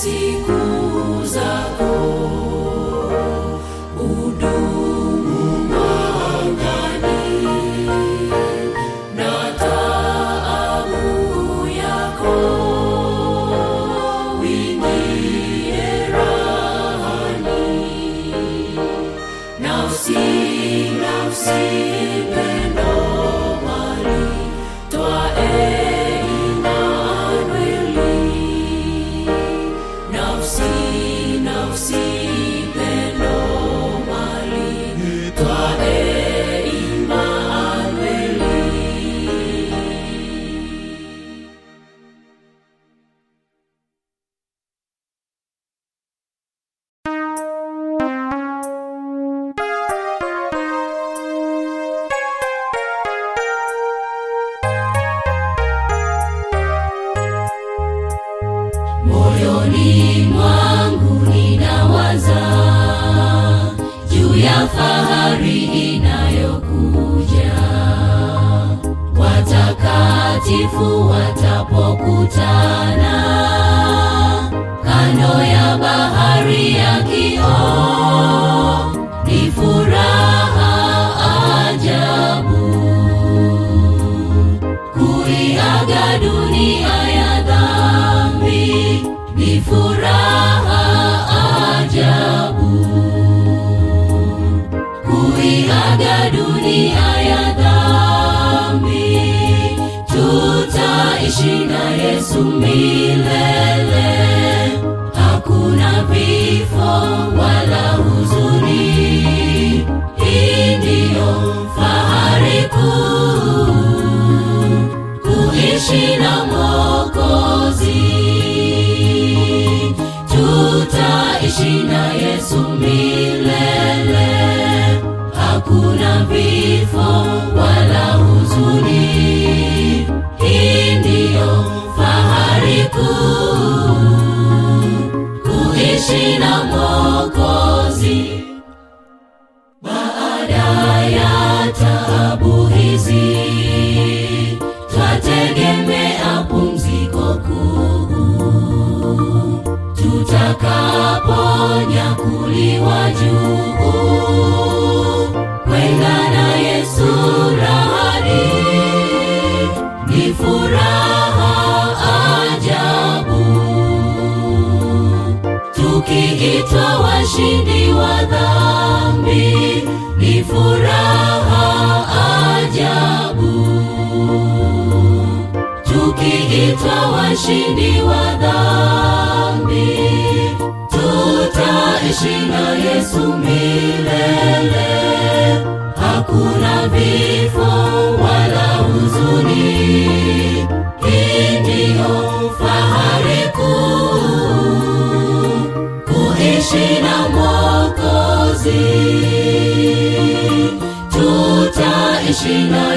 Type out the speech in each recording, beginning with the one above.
see. watakatifu watapokutana kando ya bahari ya kioo. to me, let hizi twategemea pumziko kuu. Tutakaponyakuliwa juu. Kwenda na Yesu rahani. Ni furaha ajabu. Tukiitwa washindi wa dhambi washindi wa dhambi. Tutaishi na yesu milele. Hakuna vifo wala huzuni. Hii ndiyo fahari kuu kuishi na mwokozi. Tutaishi na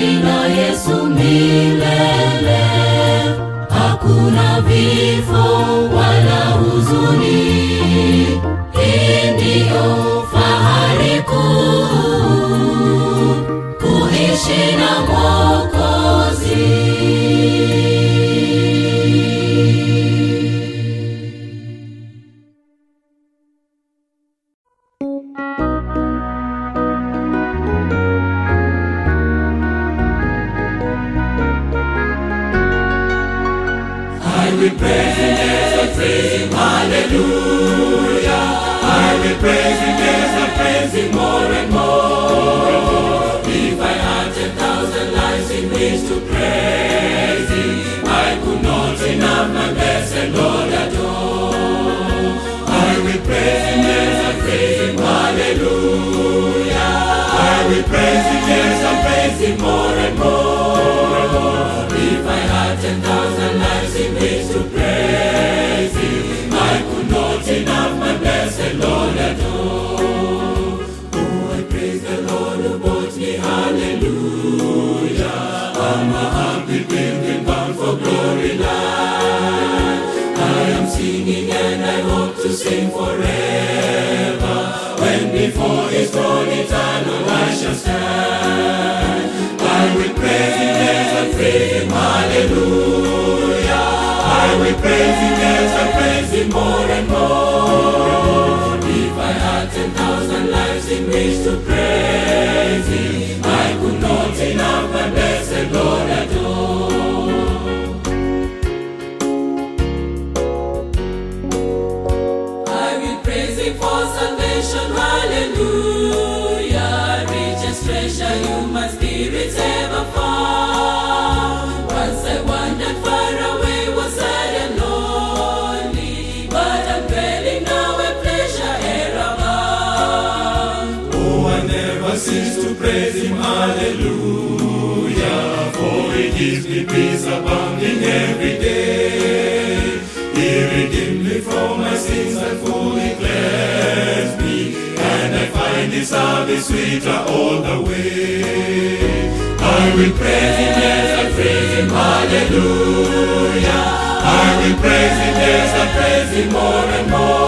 tutaishi na yesu milele. Hakuna vifo wala huzuni. Hii ndiyo fahari kuu will praise Him, yes, I praise Him, hallelujah. I will praise Him, yes, I praise Him more and more. If I had ten thousand lives in which to praise Him, I could not enough my blessed Lord adore. I will praise Him, yes, I praise Him, hallelujah. I will praise Him, yes, I praise Him more. Before His throne eternal I shall stand. I will praise Him, yes, I praise Him, hallelujah. I will praise Him, yes, I praise Him more and more. If I had ten thousand lives in which to praise Him, I could not enough my blessed Lord adore. Me abounding every day. He redeemed me from my sins and fully cleansed me. And I find His service sweeter all the way. I will praise Him, yes, I praise Him, hallelujah. I will praise Him, yes, I praise Him more and more.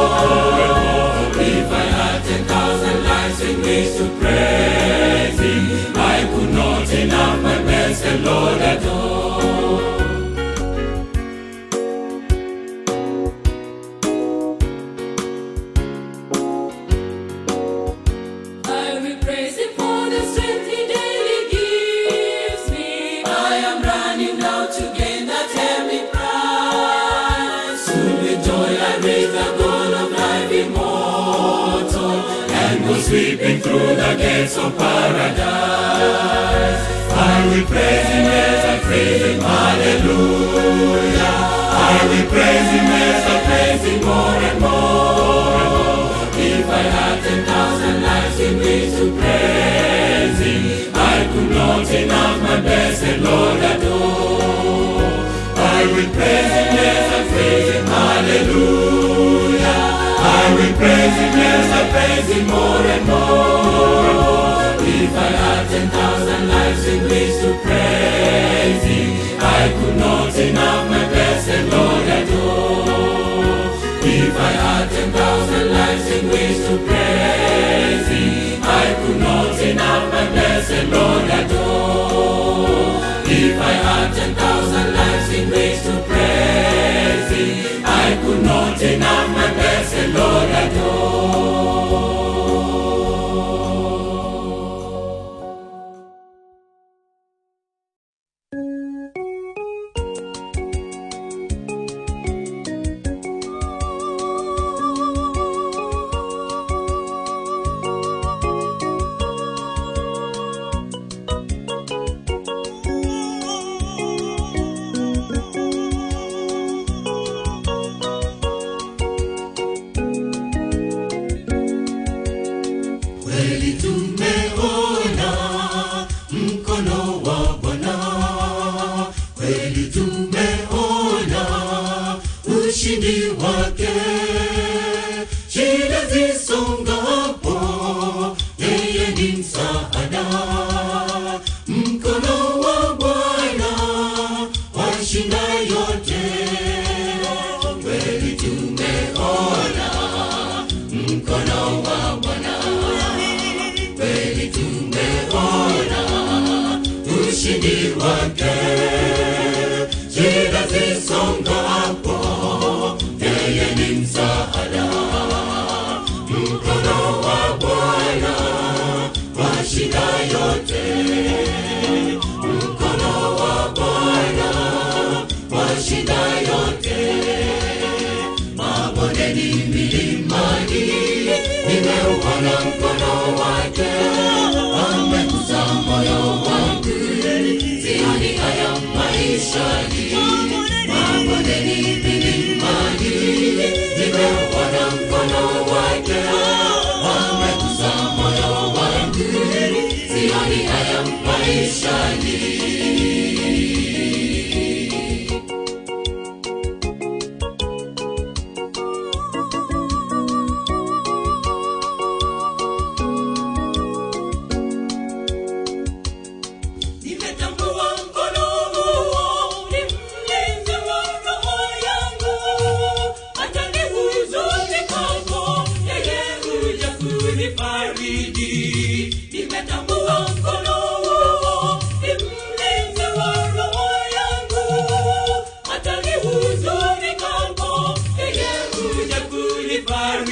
Of paradise. I will praise him as I praise him, hallelujah. I will praise him as I praise him more and more. If I had ten thousand lives in which to praise him, I could not enough my blessed Lord adore. I will praise him as I praise him, hallelujah. I will praise him as I praise him more and more. Praise I could not enough my blessed Lord adore. If I had ten thousand lives in which to praise him, I could not enough my blessed Lord adore. If I had ten thousand lives in which to praise I could not enough nimeuona